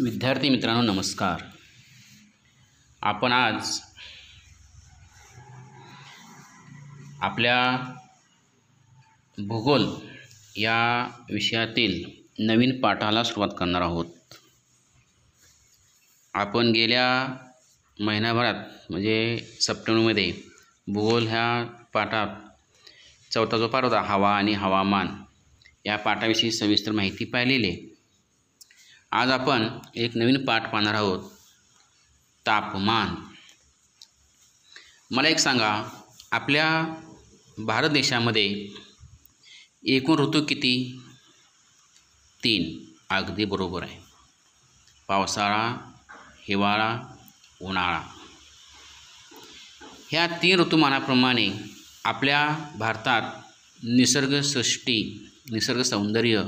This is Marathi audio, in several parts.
विद्यार्थी मित्रांनो नमस्कार. आपण आज आपल्या भूगोल या विषयातील नवीन पाठाला सुरुवात करणार आहोत. आपण गेल्या महिन्याभरात म्हणजे सप्टेंबरमध्ये भूगोल ह्या पाठात चौथा जो पाठ होता हवा आणि हवामान या पाठाविषयी सविस्तर माहिती पाहिलेली आहे. आज आपण एक नवीन पाठ पाहणार आहोत. तापमान. मला एक सांगा आपल्या भारत देशामध्ये एकूण ऋतू किती? तीन. अगदी बरोबर आहे. पावसाळा हिवाळा उन्हाळा. ह्या तीन ऋतुमानाप्रमाणे आपल्या भारतात निसर्गसृष्टी निसर्ग सौंदर्य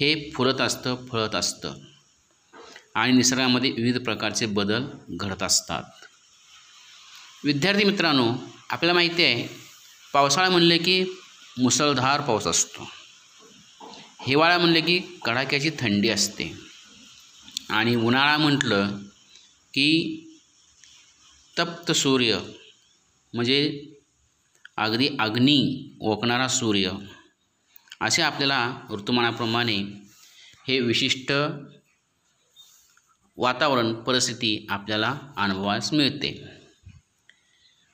हे फुलत असतं फळत असतं. आणि निसर्गामध्ये विविध प्रकारचे बदल घडत असतात. विद्यार्थी मित्रांनो आपल्याला माहिती आहे पावसाळा म्हणले की मुसळधार पाऊस असतो. हिवाळा म्हणले की कडाक्याची थंडी असते. आणि उन्हाळा म्हटलं की तप्त सूर्य म्हणजे अगदी अग्नी ओकणारा सूर्य असे आपल्याला ऋतुमानाप्रमाणे हे विशिष्ट वातावरण परिस्थिती आपल्याला अनुभवास मिळते.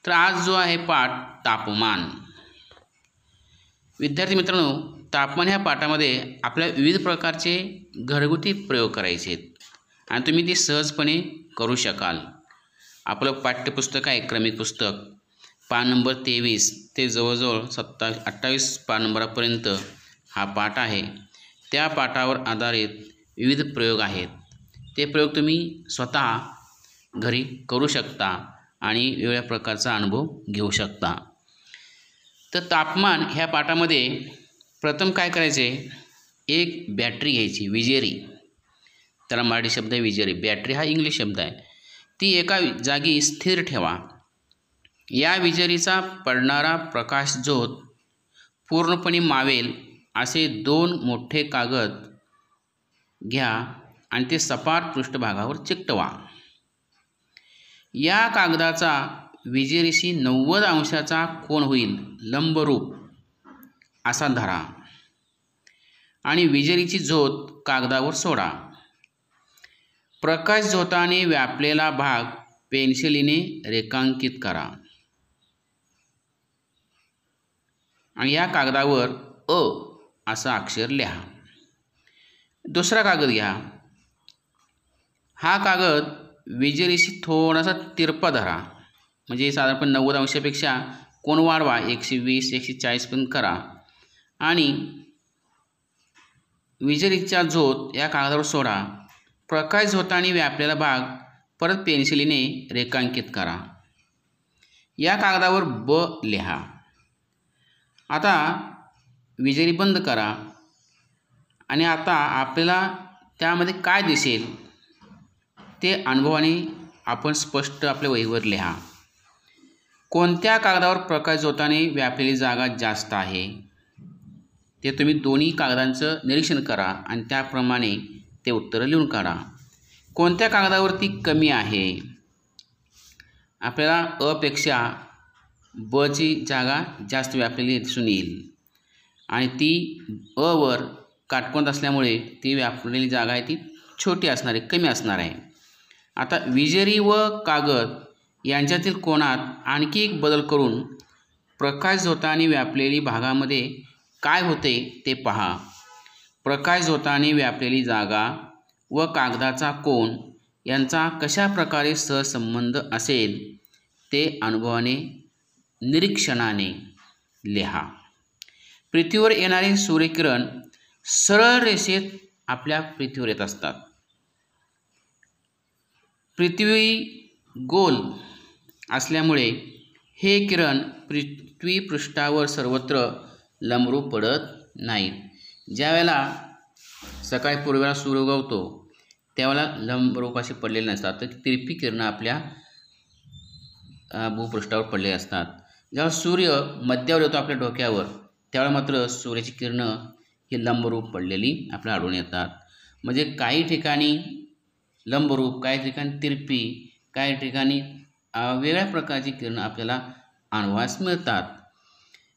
तर आज जो आहे पाठ तापमान. विद्यार्थी मित्रांनो तापमान ह्या पाठामध्ये आपल्या विविध प्रकारचे घरगुती प्रयोग करायचे आहेत. आणि तुम्ही ते सहजपणे करू शकाल. आपलं पाठ्यपुस्तक आहे क्रमिक पुस्तक. पान नंबर तेवीस ते जवळजवळ सत्ता अठ्ठावीस पान नंबरापर्यंत हा पाठ आहे. त्या पाठावर आधारित विविध प्रयोग आहेत. ते प्रयोग तुम्ही स्वतः घरी करू शकता आणि वेगळ्या प्रकारचा अनुभव घेऊ शकता. तर तापमान ह्या पाठामध्ये प्रथम काय करायचे? एक बॅटरी घ्यायची विजेरी. त्याला मराठी शब्द आहे विजेरी. बॅटरी हा इंग्लिश शब्द आहे. ती एका जागी स्थिर ठेवा. या विजेरीचा पडणारा प्रकाश ज्योत पूर्णपणे मावेल असे दोन मोठे कागद घ्या. आणि ते सपाट पृष्ठभागावर चिकटवा. या कागदाचा विजेरीशी नव्वद अंशाचा कोण होईल लंबरूप असा धरा. आणि विजेरीची झोत कागदावर सोडा. प्रकाश झोताने व्यापलेला भाग पेन्सिलीने रेखांकित करा. आणि या कागदावर अ असं अक्षर लिहा. दुसरा कागद घ्या. हा कागद विजेरीशी थोडासा तिरपा धरा. म्हणजे साधारणपणे नव्वद अंशापेक्षा कोण वाढवा? एकशे वीस एकशे चाळीसपर्यंत करा. आणि विजेरीचा झोत या कागदावर सोडा. प्रकाश झोताने व्यापलेला भाग परत पेन्सिलीने रेखांकित करा. या कागदावर ब लिहा. आता विजेरी बंद करा. आणि आता आपल्याला त्यामध्ये काय दिसेल? ते अनुभवाने आपण स्पष्ट आपल्या वहीवर लिहा. कोणत्या कागदावर प्रकाश जोताने व्यापलेली जागा जास्त आहे? ते तुम्ही दोन्ही कागदांचं निरीक्षण करा आणि त्याप्रमाणे ते उत्तरं लिहून काढा. कोणत्या कागदावरती कमी आहे? आपल्याला अपेक्षा बची जागा जास्त व्यापलेली दिसून येईल. आणि ती अवर काटकोंत असल्यामुळे ती व्यापलेली जागा आहे ती छोटी असणार आहे कमी असणार आहे. आता विजेरी व कागद यांच्यातील कोणात आणखी एक बदल करून प्रकाश झोताने व्यापलेली भागामध्ये काय होते ते पहा. प्रकाश झोताने व्यापलेली जागा व कागदाचा कोण यांचा कशा प्रकारे सहसंबंध असेल ते अनुभवाने निरीक्षणाने लिहा. पृथ्वीवर येणारे सूर्यकिरण सरळ रेषेत आपल्या पृथ्वीवर येत असतात. पृथ्वी गोल असल्यामुळे हे किरण पृथ्वी पृष्ठावर सर्वत्र लंबरूप पडत नाहीत. ज्यावेळेला सकाळी पूर्वेला सूर्य उगवतो त्यावेळेला लंबरूप असे पडलेले नसतात. तर तिरपी किरणं आपल्या भूपृष्ठावर पडलेले असतात. जेव्हा सूर्य मध्यावर येतो आपल्या डोक्यावर त्यावेळेला मात्र सूर्याची किरणं ही लंबरूप पडलेली आपल्याला आढळून येतात. म्हणजे काही ठिकाणी लंबरूप काही ठिकाणी तिरपी काही ठिकाणी वेगळ्या प्रकारची किरणं आपल्याला अनुभवास मिळतात.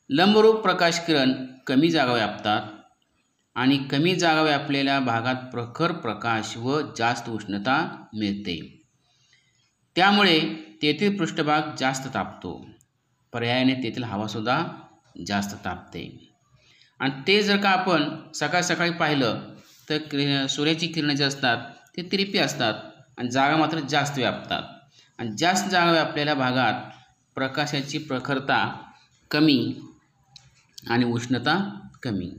लंबरूप प्रकाश किरण कमी जागा व्यापतात आणि कमी जागा व्यापलेल्या भागात प्रखर प्रकाश व जास्त उष्णता मिळते. त्यामुळे तेथील पृष्ठभाग जास्त तापतो. पर्यायाने तेथील हवासुद्धा जास्त तापते. आणि ते जर का आपण सकाळ सकाळी पाहिलं तर कि सूर्याची किरणं जी असतात ते तिरपी असतात आणि जागा मात्र जास्त व्यापतात. आणि जास्त जागा व्यापलेल्या भागात प्रकाशाची प्रखरता कमी आणि उष्णता कमी.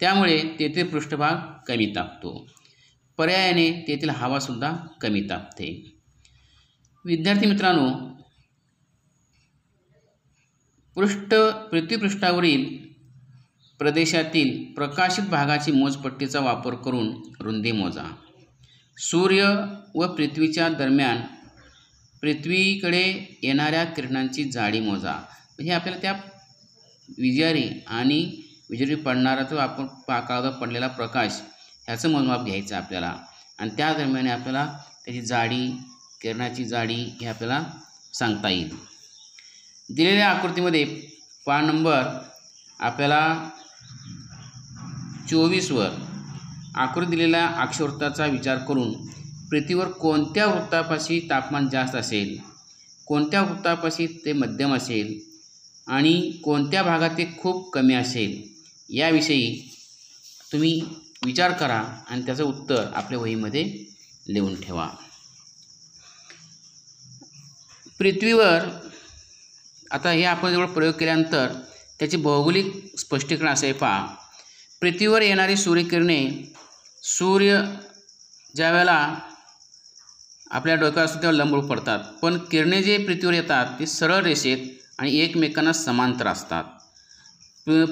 त्यामुळे तेथील पृष्ठभाग कमी तापतो. पर्यायाने तेथील हवासुद्धा कमी तापते. विद्यार्थी मित्रांनो पृष्ठ पृथ्वीपृष्ठावरील प्रदेशातील प्रकाशित भागाची मोजपट्टीचा वापर करून रुंदी मोजा. सूर्य व पृथ्वीच्या दरम्यान पृथ्वीकडे येणाऱ्या किरणांची जाडी मोजा. म्हणजे आपल्याला त्या विजारी आणि विजेरी पडणारा तो आपण पाकाळावर पडलेला प्रकाश ह्याचं मोजमाप घ्यायचं आपल्याला. आणि त्या दरम्यान आपल्याला त्याची जाडी किरणाची जाडी हे आपल्याला सांगता येईल. दिलेल्या आकृतीमध्ये पान नंबर आपल्याला चोवीसवर आकृती दिलेल्या अक्षवृत्ताचा विचार करून पृथ्वीवर कोणत्या वृत्तापाशी तापमान जास्त असेल? कोणत्या वृत्तापाशी ते मध्यम असेल? आणि कोणत्या भागात ते खूप कमी असेल? याविषयी तुम्ही विचार करा आणि त्याचं उत्तर आपल्या वहीमध्ये लिहून ठेवा. पृथ्वीवर आता हे आपण जेवढं प्रयोग केल्यानंतर त्याचे भौगोलिक स्पष्टीकरण असे पहा. पृथ्वीवर येणारी सूर्यकिरणे सूर्य ज्या वेळेला आपल्या डोक्यावर असतो तेव्हा लंबरूप पडतात. पण किरणे जे पृथ्वीवर येतात ते सरळ रेषेत आणि एकमेकांना समांतर असतात.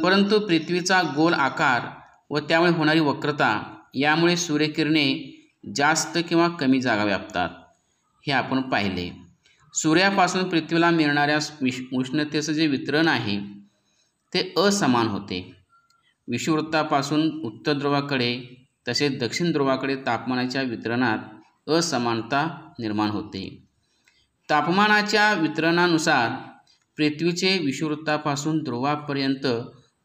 परंतु पृथ्वीचा गोल आकार व त्यामुळे होणारी वक्रता यामुळे सूर्यकिरणे जास्त किंवा कमी जागा व्यापतात हे आपण पाहिले. सूर्यापासून पृथ्वीला मिळणाऱ्या उष्णतेचं जे वितरण आहे ते असमान होते. विषुववृत्तापासून उत्तर ध्रुवाकडे तसेच दक्षिण ध्रुवाकडे तापमानाच्या वितरणात असमानता निर्माण होते. तापमानाच्या वितरणानुसार पृथ्वीचे विषुववृत्तापासून ध्रुवापर्यंत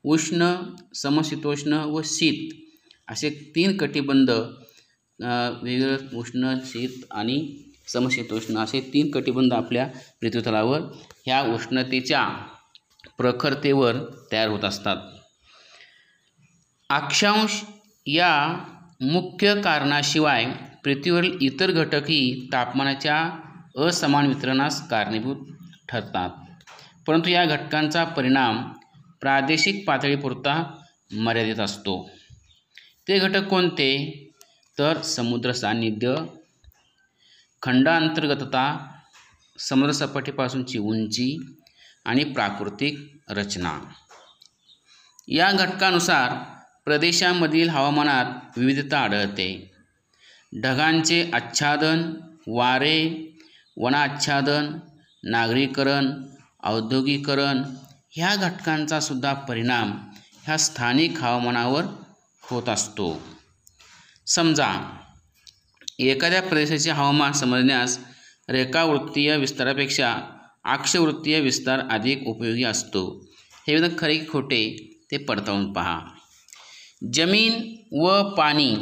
उष्ण समशीतोष्ण व शीत असे तीन कटिबंध अ, वेगळं उष्ण शीत आणि समशीतोष्ण असे तीन कटिबंध आपल्या पृथ्वीतलावर ह्या उष्णतेच्या प्रखरतेवर तयार होत असतात. अक्षांश या मुख्य कारणाशिवाय पृथ्वीवरील इतर घटकही तापमानाच्या असमान वितरणास कारणीभूत ठरतात. परंतु या घटकांचा परिणाम प्रादेशिक पातळीपुरता मर्यादित असतो. ते घटक कोणते? तर समुद्र सान्निध्य खंडांतर्गतता समुद्रसपाटीपासूनची उंची आणि प्राकृतिक रचना. या घटकानुसार प्रदेशामधील हवामानात विविधता आढळते. ढगांचे आच्छादन वारे वनाच्छादन नागरीकरण औद्योगिकरण ह्या घटकांचा सुद्धा परिणाम ह्या स्थानिक हवामानावर होत असतो. समजा एखाद्या प्रदेशाचे हवामान समजण्यास रेखावृत्तीय विस्तारापेक्षा अक्षवृत्तीय विस्तार अधिक उपयोगी असतो. हे विधान खरे खोटे ते पडताळून पहा. जमीन व पाणी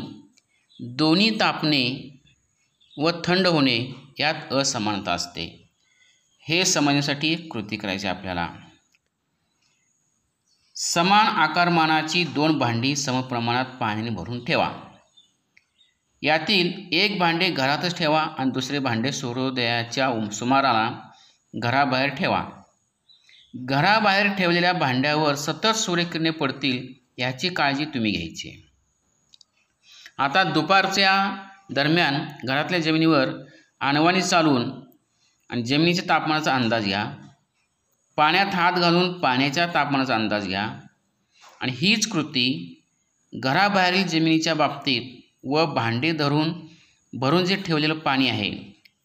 दोन्ही तापणे व थंड होणे यात असमानता असते. हे समजण्यासाठी एक कृती करायची आपल्याला. समान आकारमानाची दोन भांडी समप्रमाणात पाण्याने भरून ठेवा. यातील एक भांडे घरातच ठेवा आणि दुसरे भांडे सूर्योदयाच्या सुमाराला घराबाहेर ठेवा. घराबाहेर ठेवलेल्या भांड्यावर सतत सूर्यकिरणे पडतील याची काळजी तुम्ही घ्यायची. आता दुपारच्या दरम्यान घरातल्या जमिनीवर आणवाणी चालून आणि जमिनीच्या तापमानाचा अंदाज घ्या. पाण्यात हात घालून पाण्याच्या तापमानाचा अंदाज घ्या. आणि हीच कृती घराबाहेरील जमिनीच्या बाबतीत व भांडे धरून भरून जे ठेवलेलं पाणी आहे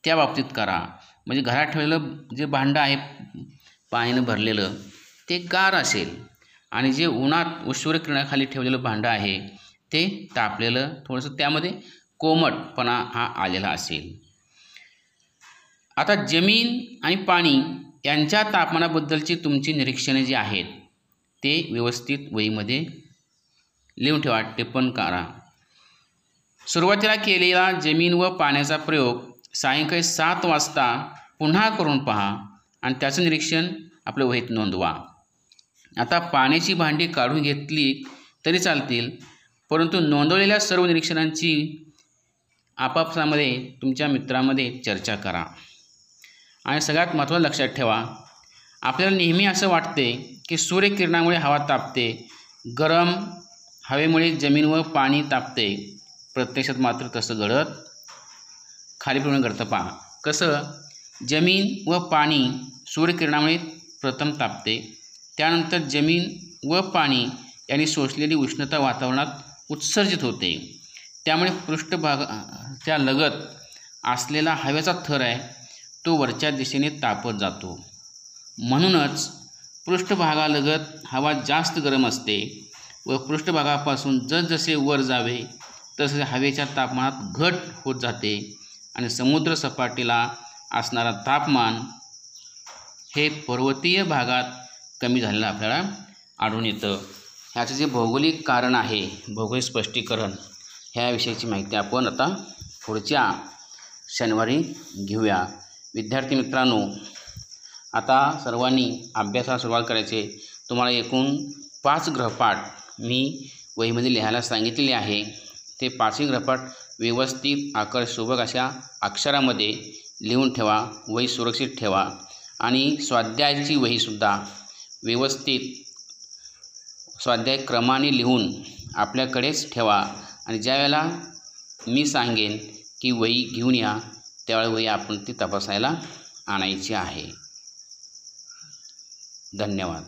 त्या बाबतीत करा. म्हणजे घरात ठेवलेलं जे भांडं आहे पाण्यानं भरलेलं ते गार असेल. आणि जे उन्हात व किरणाखाली ठेवलेलं भांडं आहे ते तापलेलं थोडंसं त्यामध्ये कोमटपणा हा आलेला असेल. आता जमीन आणि पाणी यांच्या तापमानाबद्दलची तुमची निरीक्षणे जी आहेत ते व्यवस्थित वहीमध्ये लिहून ठेवा टिप्पण करा. सुरुवातीला केलेला जमीन व पाण्याचा प्रयोग सायंकाळी सात वाजता पुन्हा करून पहा आणि त्याचं निरीक्षण आपल्या वहीत नोंदवा. आता पाण्याची भांडी काढून घेतली तरी चालतील परंतु नोंदवलेल्या सर्व निरीक्षणांची आपापसामध्ये तुमच्या मित्रामध्ये चर्चा करा. आणि सगळ्यात महत्त्वाचं लक्षात ठेवा आपल्याला नेहमी असं वाटते की सूर्यकिरणामुळे हवा तापते गरम हवेमुळे जमीन व पाणी तापते. प्रत्यक्षात मात्र तसं घडत खालीप्रमाणे घडतं पहा. कसं? जमीन व पाणी सूर्यकिरणामुळे प्रथम तापते. त्यानंतर जमीन व पाणी यांनी शोषलेली उष्णता वातावरणात उत्सर्जित होते. त्यामुळे पृष्ठभागाच्या लगत असलेला हवेचा थर आहे तो वरच्या दिशेने तापत जातो. म्हणूनच पृष्ठभागालगत हवा जास्त गरम असते व पृष्ठभागापासून जसजसे वर जावे तसे हवेच्या तापमानात घट होत जाते आणि समुद्र सपाटीला असणारा तापमान हे पर्वतीय भागात कमी झालेलं आपल्याला आढळून येतं. ह्याचं जे भौगोलिक कारण आहे भौगोलिक स्पष्टीकरण ह्याविषयीची माहिती आपण आता पुढच्या शनिवारी घेऊया. विद्यार्थी मित्रांनो आता सर्वांनी अभ्यासाला सुरुवात करायचे तुम्हाला एकूण पाच ग्रहपाठ मी वहीमध्ये लिहायला सांगितलेले आहे. ते पाचही ग्रहपाठ व्यवस्थित आकर्षोभक अशा अक्षरामध्ये लिहून ठेवा वही सुरक्षित ठेवा. आणि स्वाध्यायाची वहीसुद्धा व्यवस्थित स्वाध्याय क्रमाने लिहून आपल्याकडेच ठेवा. आणि ज्या वेळेला मी सांगेन की वही घेऊन या त्यावेळी वही आपण ती तपासायला आणायची आहे. धन्यवाद.